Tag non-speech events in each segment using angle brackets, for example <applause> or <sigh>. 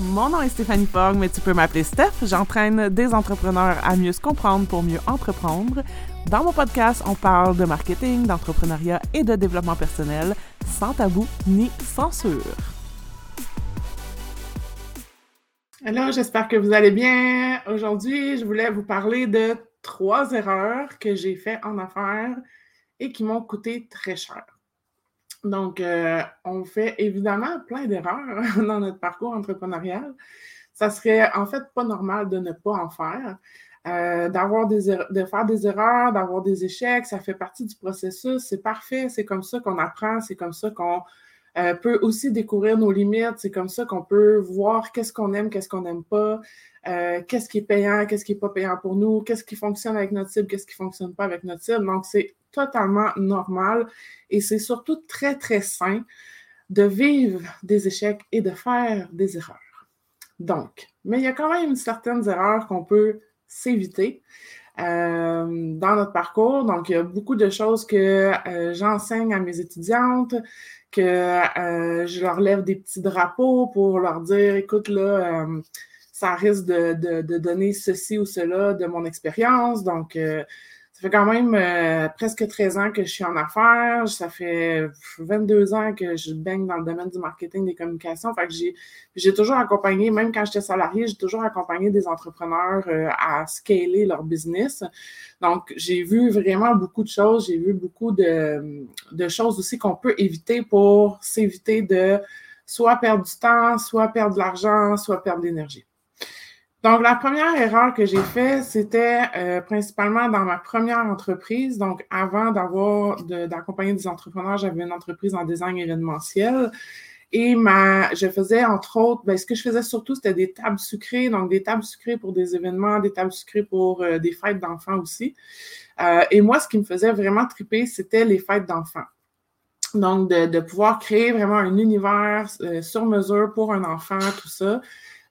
Mon nom est Stéphanie Fogg, mais tu peux m'appeler Steph. J'entraîne des entrepreneurs à mieux se comprendre pour mieux entreprendre. Dans mon podcast, on parle de marketing, d'entrepreneuriat et de développement personnel, sans tabou ni censure. Alors, j'espère que vous allez bien. Aujourd'hui, je voulais vous parler de trois erreurs que j'ai faites en affaires et qui m'ont coûté très cher. Donc, euh, on fait évidemment plein d'erreurs <laughs> dans notre parcours entrepreneurial. Ça serait en fait pas normal de ne pas en faire. Euh, d'avoir des er-, de faire des erreurs, d'avoir des échecs, ça fait partie du processus. C'est parfait, c'est comme ça qu'on apprend, c'est comme ça qu'on euh, peut aussi découvrir nos limites, c'est comme ça qu'on peut voir qu'est-ce qu'on aime, qu'est-ce qu'on n'aime pas, qu'est-ce qui est payant, qu'est-ce qui n'est pas payant pour nous, qu'est-ce qui fonctionne avec notre cible, qu'est-ce qui ne fonctionne pas avec notre cible. Donc, c'est totalement normal et c'est surtout très, très sain de vivre des échecs et de faire des erreurs. Donc, mais il y a quand même certaines erreurs qu'on peut s'éviter euh, dans notre parcours. Donc, il y a beaucoup de choses que euh, j'enseigne à mes étudiantes, que euh, je leur lève des petits drapeaux pour leur dire, écoute, là, ça risque de, de, donner ceci ou cela de mon expérience. Donc, ça fait quand même euh, presque 13 ans que je suis en affaires. Ça fait 22 ans que je baigne dans le domaine du marketing des communications. Fait que j'ai, toujours accompagné, même quand j'étais salarié, j'ai toujours accompagné des entrepreneurs euh, à scaler leur business. Donc, j'ai vu vraiment beaucoup de choses. J'ai vu beaucoup de, de choses aussi qu'on peut éviter pour s'éviter de soit perdre du temps, soit perdre de l'argent, soit perdre de l'énergie. Donc, la première erreur que j'ai faite, c'était euh, principalement dans ma première entreprise. Donc, avant d'avoir d'accompagner des entrepreneurs, j'avais une entreprise en design événementiel. Et ma, je faisais, entre autres, ben, ce que je faisais surtout, c'était des tables sucrées, donc des tables sucrées pour des événements, des tables sucrées pour euh, des fêtes d'enfants aussi. Euh, et moi, ce qui me faisait vraiment triper, c'était les fêtes d'enfants. Donc, de, de, pouvoir créer vraiment un univers sur mesure pour un enfant, tout ça.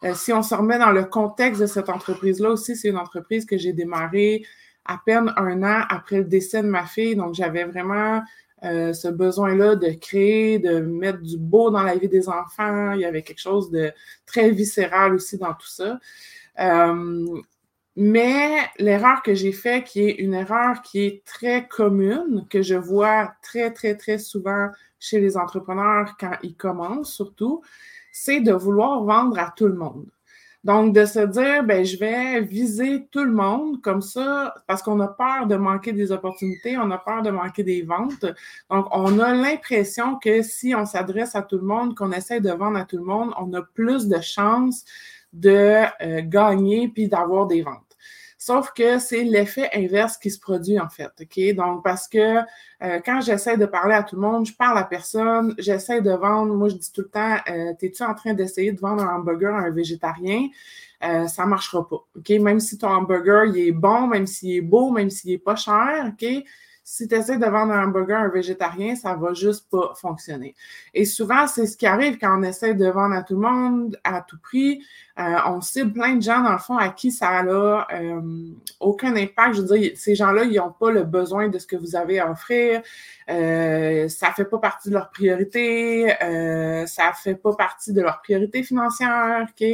Euh, si on se remet dans le contexte de cette entreprise-là aussi, c'est une entreprise que j'ai démarrée à peine un an après le décès de ma fille. Donc, j'avais vraiment euh, ce besoin-là de créer, de mettre du beau dans la vie des enfants. Il y avait quelque chose de très viscéral aussi dans tout ça. Euh, mais l'erreur que j'ai faite, qui est une erreur qui est très commune, que je vois très, très, très souvent chez les entrepreneurs quand ils commencent surtout, c'est de vouloir vendre à tout le monde. Donc, de se dire, ben, je vais viser tout le monde comme ça, parce qu'on a peur de manquer des opportunités, on a peur de manquer des ventes. Donc, on a l'impression que si on s'adresse à tout le monde, qu'on essaie de vendre à tout le monde, on a plus de chances de euh, gagner puis d'avoir des ventes. Sauf que c'est l'effet inverse qui se produit en fait. OK? Donc, parce que euh, quand j'essaie de parler à tout le monde, je parle à personne, j'essaie de vendre, moi je dis tout le temps, euh, t'es-tu en train d'essayer de vendre un hamburger à un végétarien? Euh, ça ne marchera pas. OK? Même si ton hamburger il est bon, même s'il est beau, même s'il n'est pas cher, OK? Si tu essaies de vendre un hamburger à un végétarien, ça va juste pas fonctionner. Et souvent, c'est ce qui arrive quand on essaie de vendre à tout le monde, à tout prix. Euh, on cible plein de gens, dans le fond, à qui ça n'a euh, aucun impact. Je veux dire, ces gens-là, ils n'ont pas le besoin de ce que vous avez à offrir. Euh, ça ne fait pas partie de leur priorité. ça ne fait pas partie de leur priorité financière. OK?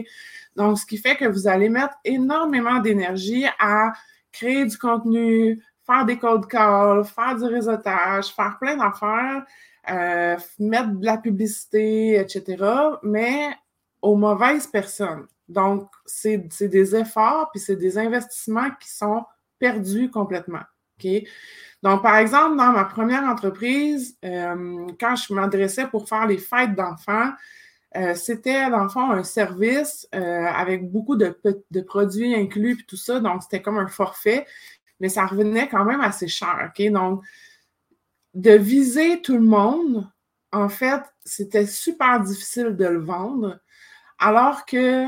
Donc, ce qui fait que vous allez mettre énormément d'énergie à créer du contenu, faire des cold calls, faire du réseautage, faire plein d'affaires, euh, mettre de la publicité, etc., mais aux mauvaises personnes. Donc, c'est des efforts, puis c'est des investissements qui sont perdus complètement. OK? Donc, par exemple, dans ma première entreprise, euh, quand je m'adressais pour faire les fêtes d'enfants, euh, c'était, dans le fond, un service avec beaucoup de, de produits inclus et tout ça. Donc, c'était comme un forfait mais ça revenait quand même assez cher. Donc, de viser tout le monde, en fait, c'était super difficile de le vendre. Alors que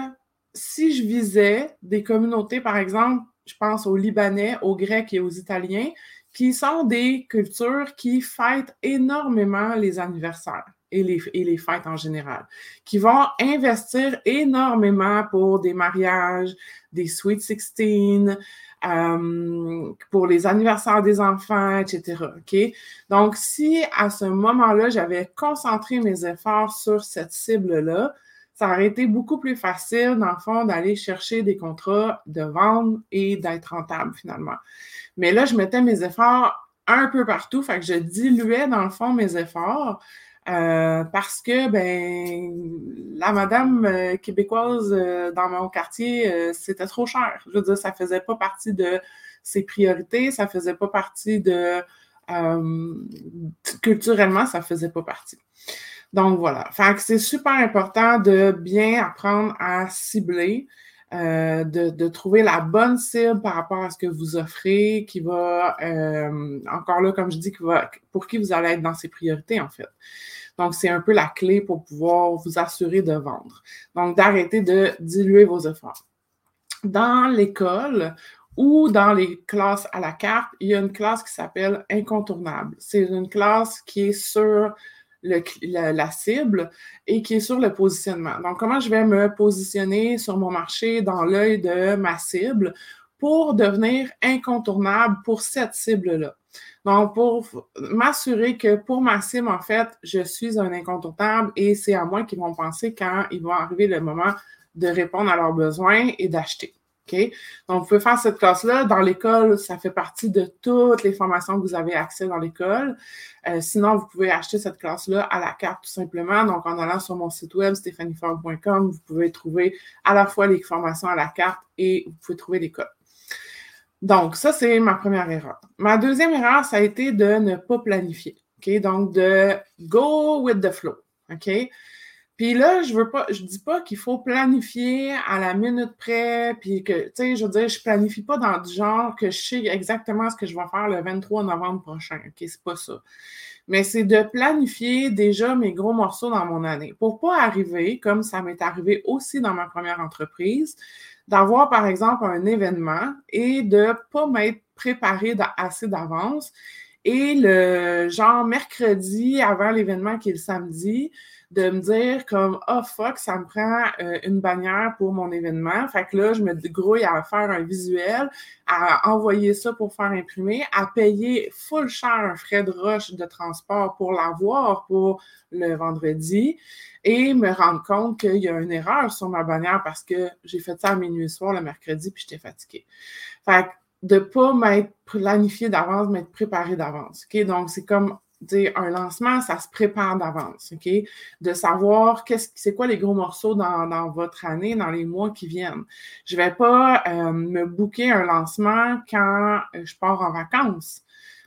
si je visais des communautés, par exemple, je pense aux Libanais, aux Grecs et aux Italiens, qui sont des cultures qui fêtent énormément les anniversaires et les, et les fêtes en général, qui vont investir énormément pour des mariages, des Sweet 16, euh, pour les anniversaires des enfants, etc. Donc, si à ce moment-là, j'avais concentré mes efforts sur cette cible-là, ça aurait été beaucoup plus facile, dans le fond, d'aller chercher des contrats, de vendre et d'être rentable finalement. Mais là, je mettais mes efforts un peu partout, fait que je diluais dans le fond mes efforts. Euh, parce que ben la madame euh, québécoise euh, dans mon quartier, c'était trop cher. Je veux dire, ça faisait pas partie de ses priorités, ça faisait pas partie de culturellement, ça faisait pas partie. Donc voilà. Fait que c'est super important de bien apprendre à cibler, euh, de, trouver la bonne cible par rapport à ce que vous offrez, qui va, euh, encore là, comme je dis, qui va, pour qui vous allez être dans ses priorités, en fait. Donc, c'est un peu la clé pour pouvoir vous assurer de vendre. Donc, d'arrêter de diluer vos efforts. Dans l'école ou dans les classes à la carte, il y a une classe qui s'appelle incontournable. C'est une classe qui est sur la, cible et qui est sur le positionnement. Donc, comment je vais me positionner sur mon marché dans l'œil de ma cible pour devenir incontournable pour cette cible-là? Donc, pour m'assurer que pour ma cible, en fait, je suis un incontournable et c'est à moi qu'ils vont penser quand il va arriver le moment de répondre à leurs besoins et d'acheter. OK? Donc, vous pouvez faire cette classe-là. Dans l'école, ça fait partie de toutes les formations que vous avez accès dans l'école. Euh, sinon, vous pouvez acheter cette classe-là à la carte tout simplement. Donc, en allant sur mon site web, stéphaniefort.com, vous pouvez trouver à la fois les formations à la carte et vous pouvez trouver les codes. Donc, ça, c'est ma première erreur. Ma deuxième erreur, ça a été de ne pas planifier. OK? Donc, de go with the flow. Puis là, je veux pas, je dis pas qu'il faut planifier à la minute près, puis que, tu sais, je veux dire, je planifie pas dans du genre que je sais exactement ce que je vais faire le 23 novembre prochain. OK, c'est pas ça. Mais c'est de planifier déjà mes gros morceaux dans mon année pour pas arriver, comme ça m'est arrivé aussi dans ma première entreprise, d'avoir, par exemple, un événement et de pas m'être préparé assez d'avance. Et le genre mercredi avant l'événement qui est le samedi, de me dire comme oh fuck, ça me prend euh, une bannière pour mon événement. Fait que là, je me grouille à faire un visuel, à envoyer ça pour faire imprimer, à payer full cher un frais de roche de transport pour l'avoir pour le vendredi et me rendre compte qu'il y a une erreur sur ma bannière parce que j'ai fait ça à minuit soir le mercredi puis j'étais fatiguée. Fait que de pas m'être planifié d'avance, m'être préparé d'avance. OK? Donc, c'est comme un lancement, ça se prépare d'avance, OK? De savoir qu'est-ce, c'est quoi les gros morceaux dans, votre année, dans les mois qui viennent. Je ne vais pas euh, me booker un lancement quand euh, je pars en vacances.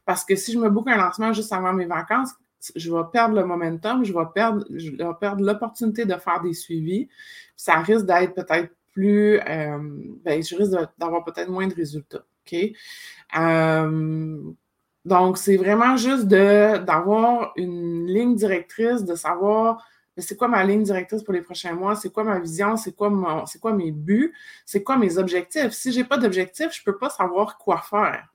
Parce que si je me boucle un lancement juste avant mes vacances, je vais perdre le momentum, je vais perdre, je vais perdre l'opportunité de faire des suivis. Ça risque d'être peut-être plus, euh, ben, je risque d'avoir peut-être moins de résultats. OK? Donc, c'est vraiment juste d'avoir une ligne directrice, de savoir c'est quoi ma ligne directrice pour les prochains mois, c'est quoi ma vision, c'est quoi, quoi mes buts, c'est quoi mes objectifs? Si je n'ai pas d'objectif, je ne peux pas savoir quoi faire.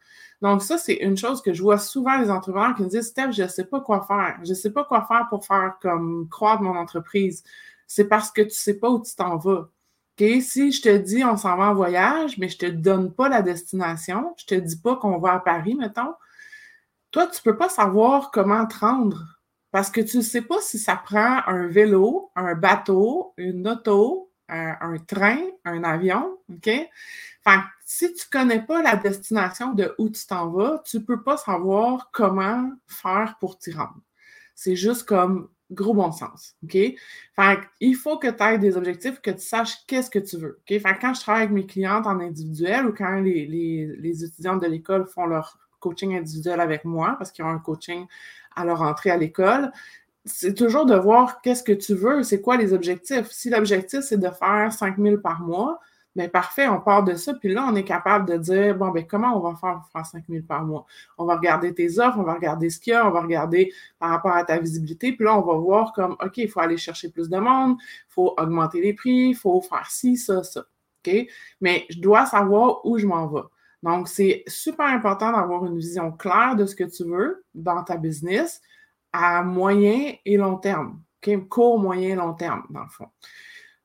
Donc, ça, c'est une chose que je vois souvent les entrepreneurs qui me disent Steph, je ne sais pas quoi faire. Je ne sais pas quoi faire pour faire comme croître mon entreprise. C'est parce que tu ne sais pas où tu t'en vas. Si je te dis on s'en va en voyage, mais je te donne pas la destination, je te dis pas qu'on va à Paris, mettons, toi, tu peux pas savoir comment te rendre parce que tu ne sais pas si ça prend un vélo, un bateau, une auto, un, train, un avion, OK? Si tu connais pas la destination de où tu t'en vas, tu peux pas savoir comment faire pour t'y rendre. C'est juste comme gros bon sens, OK? Fait il faut que tu aies des objectifs, que tu saches qu'est-ce que tu veux, OK? Fait quand je travaille avec mes clientes en individuel ou quand les, les, étudiants de l'école font leur coaching individuel avec moi parce qu'ils ont un coaching à leur entrée à l'école. C'est toujours de voir qu'est-ce que tu veux, c'est quoi les objectifs? Si l'objectif, c'est de faire 5 000 par mois, bien parfait, on part de ça. Puis là, on est capable de dire, bon, ben comment on va faire pour faire 5 000 par mois? On va regarder tes offres, on va regarder ce qu'il y a, on va regarder par rapport à ta visibilité. Puis là, on va voir comme, OK, il faut aller chercher plus de monde, il faut augmenter les prix, il faut faire ci, ça, ça. OK? Mais je dois savoir où je m'en vais. Donc, c'est super important d'avoir une vision claire de ce que tu veux dans ta business à moyen et long terme. Court, moyen, long terme, dans le fond.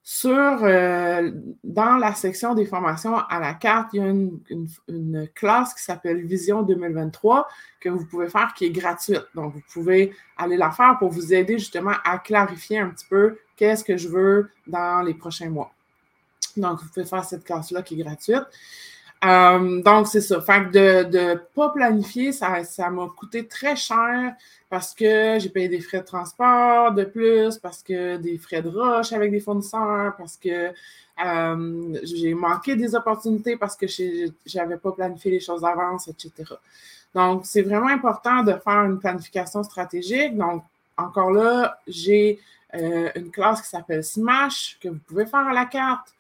Sur, euh, dans la section des formations à la carte, il y a une, une classe qui s'appelle Vision 2023 que vous pouvez faire qui est gratuite. Donc, vous pouvez aller la faire pour vous aider justement à clarifier un petit peu qu'est-ce que je veux dans les prochains mois. Donc, vous pouvez faire cette classe-là qui est gratuite. Euh, donc, c'est ça. Fait que de ne pas planifier, ça, ça m'a coûté très cher parce que j'ai payé des frais de transport de plus, parce que des frais de rush avec des fournisseurs, parce que euh, j'ai manqué des opportunités parce que je n'avais pas planifié les choses d'avance, etc. Donc, c'est vraiment important de faire une planification stratégique. Donc, encore là, j'ai euh, une classe qui s'appelle Smash que vous pouvez faire à la carte.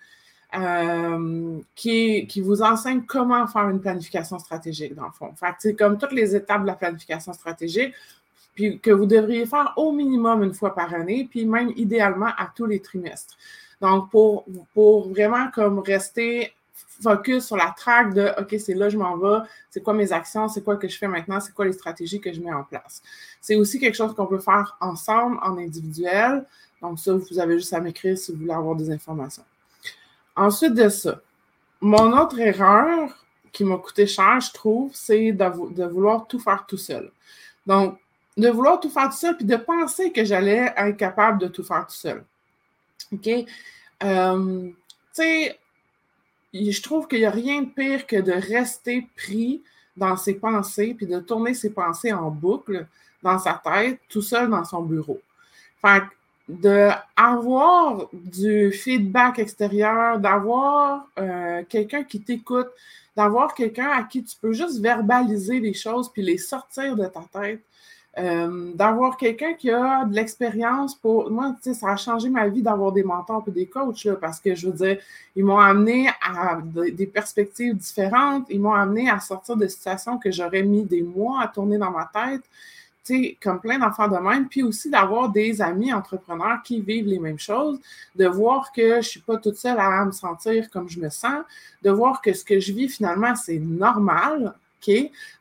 Euh, qui, vous enseigne comment faire une planification stratégique, dans le fond. C'est comme toutes les étapes de la planification stratégique, puis que vous devriez faire au minimum une fois par année, puis même idéalement à tous les trimestres. Donc, pour, pour vraiment comme rester focus sur la traque de OK, c'est là je m'en vais, c'est quoi mes actions, c'est quoi que je fais maintenant, c'est quoi les stratégies que je mets en place. C'est aussi quelque chose qu'on peut faire ensemble, en individuel. Donc, ça, vous avez juste à m'écrire si vous voulez avoir des informations. Ensuite de ça, mon autre erreur qui m'a coûté cher, je trouve, c'est de, vouloir tout faire tout seul. Donc, de vouloir tout faire tout seul, puis de penser que j'allais être capable de tout faire tout seul. OK? Euh, tu sais, je trouve qu'il n'y a rien de pire que de rester pris dans ses pensées, puis de tourner ses pensées en boucle dans sa tête, tout seul dans son bureau. Fait d'avoir du feedback extérieur, d'avoir euh, quelqu'un qui t'écoute, d'avoir quelqu'un à qui tu peux juste verbaliser les choses puis les sortir de ta tête, euh, d'avoir quelqu'un qui a de l'expérience pour. Moi, tu sais, ça a changé ma vie d'avoir des mentors et des coachs, là, parce que je veux dire, ils m'ont amené à des perspectives différentes, ils m'ont amené à sortir de situations que j'aurais mis des mois à tourner dans ma tête comme plein d'enfants de même, puis aussi d'avoir des amis entrepreneurs qui vivent les mêmes choses, de voir que je ne suis pas toute seule à me sentir comme je me sens, de voir que ce que je vis finalement, c'est normal.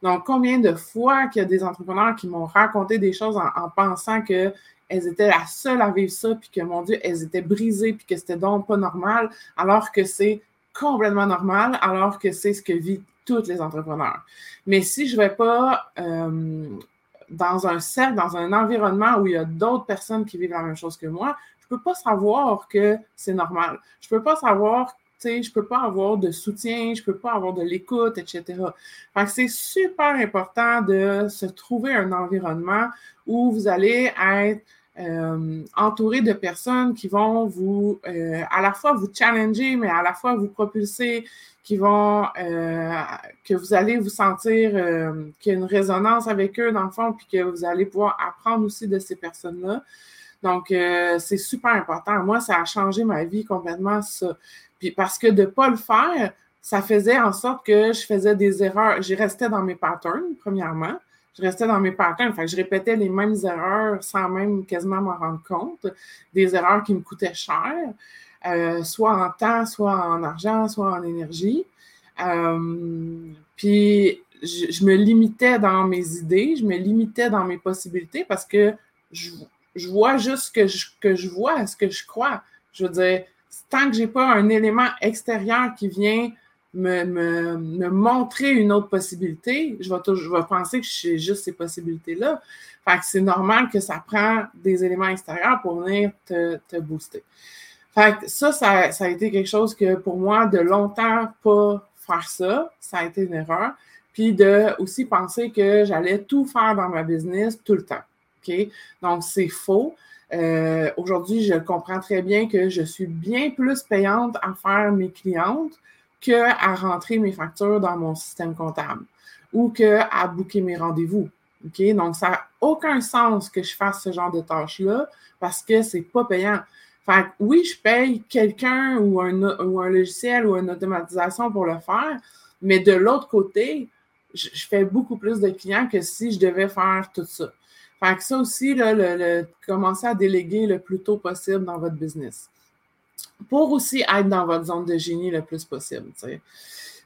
Donc, combien de fois qu'il y a des entrepreneurs qui m'ont raconté des choses en, pensant que elles étaient la seule à vivre ça, puis que, mon Dieu, elles étaient brisées, puis que c'était donc pas normal, alors que c'est complètement normal, alors que c'est ce que vivent tous les entrepreneurs. Mais si je ne vais pas euh, dans un cercle, dans un environnement où il y a d'autres personnes qui vivent la même chose que moi, je ne peux pas savoir que c'est normal. Je ne peux pas savoir, tu sais, je ne peux pas avoir de soutien, je ne peux pas avoir de l'écoute, etc. Fait c'est super important de se trouver un environnement où vous allez être euh, entouré de personnes qui vont vous, euh, à la fois vous challenger, mais à la fois vous propulser, qui vont, euh, que vous allez vous sentir qu'il y a une résonance avec eux dans le fond, puis que vous allez pouvoir apprendre aussi de ces personnes-là. Donc, c'est super important. Moi, ça a changé ma vie complètement, ça. Puis parce que de ne pas le faire, ça faisait en sorte que je faisais des erreurs. J'y restais dans mes patterns, premièrement je restais dans mes patterns. Fait je répétais les mêmes erreurs sans même quasiment m'en rendre compte. Des erreurs qui me coûtaient cher, euh, soit en temps, soit en argent, soit en énergie. Euh, puis je, me limitais dans mes idées, je me limitais dans mes possibilités parce que je, vois juste ce que je, que je vois, ce que je crois. Je veux dire, tant que je n'ai pas un élément extérieur qui vient me, montrer une autre possibilité, je vais, je vais penser que j'ai juste ces possibilités-là. Fait que c'est normal que ça prend des éléments extérieurs pour venir te, booster. Fait que ça, ça, a été quelque chose que pour moi, de longtemps, pas faire ça, ça a été une erreur. Puis de aussi penser que j'allais tout faire dans ma business tout le temps. Donc, c'est faux. Euh, aujourd'hui, je comprends très bien que je suis bien plus payante à faire mes clientes à rentrer mes factures dans mon système comptable ou qu'à booker mes rendez-vous. Donc, ça n'a aucun sens que je fasse ce genre de tâches-là parce que ce n'est pas payant. Fait oui, je paye quelqu'un ou un, logiciel ou une automatisation pour le faire, mais de l'autre côté, je, fais beaucoup plus de clients que si je devais faire tout ça. Fait que ça aussi, le, commencer à déléguer le plus tôt possible dans votre business pour aussi être dans votre zone de génie le plus possible.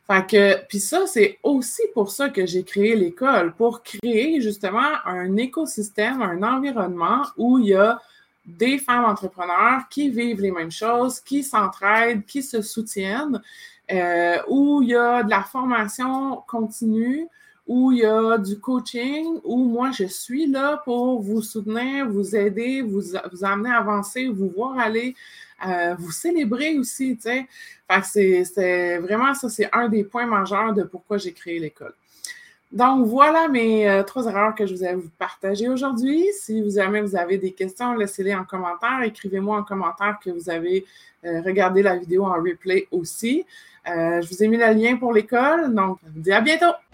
Fait que, puis ça, c'est aussi pour ça que j'ai créé l'école, pour créer justement un écosystème, un environnement où il y a des femmes entrepreneurs qui vivent les mêmes choses, qui s'entraident, qui se soutiennent, euh, où il y a de la formation continue, où il y a du coaching, où moi je suis là pour vous soutenir, vous aider, vous, amener à avancer, vous voir aller, euh, vous célébrer aussi. Fait que c'est vraiment ça, c'est un des points majeurs de pourquoi j'ai créé l'école. Donc, voilà mes euh, trois erreurs que je vous ai vous partager aujourd'hui. Si vous avez des questions, laissez-les en commentaire. Écrivez-moi en commentaire que vous avez euh, regardé la vidéo en replay aussi. je vous ai mis le lien pour l'école. Donc, je vous dis à bientôt!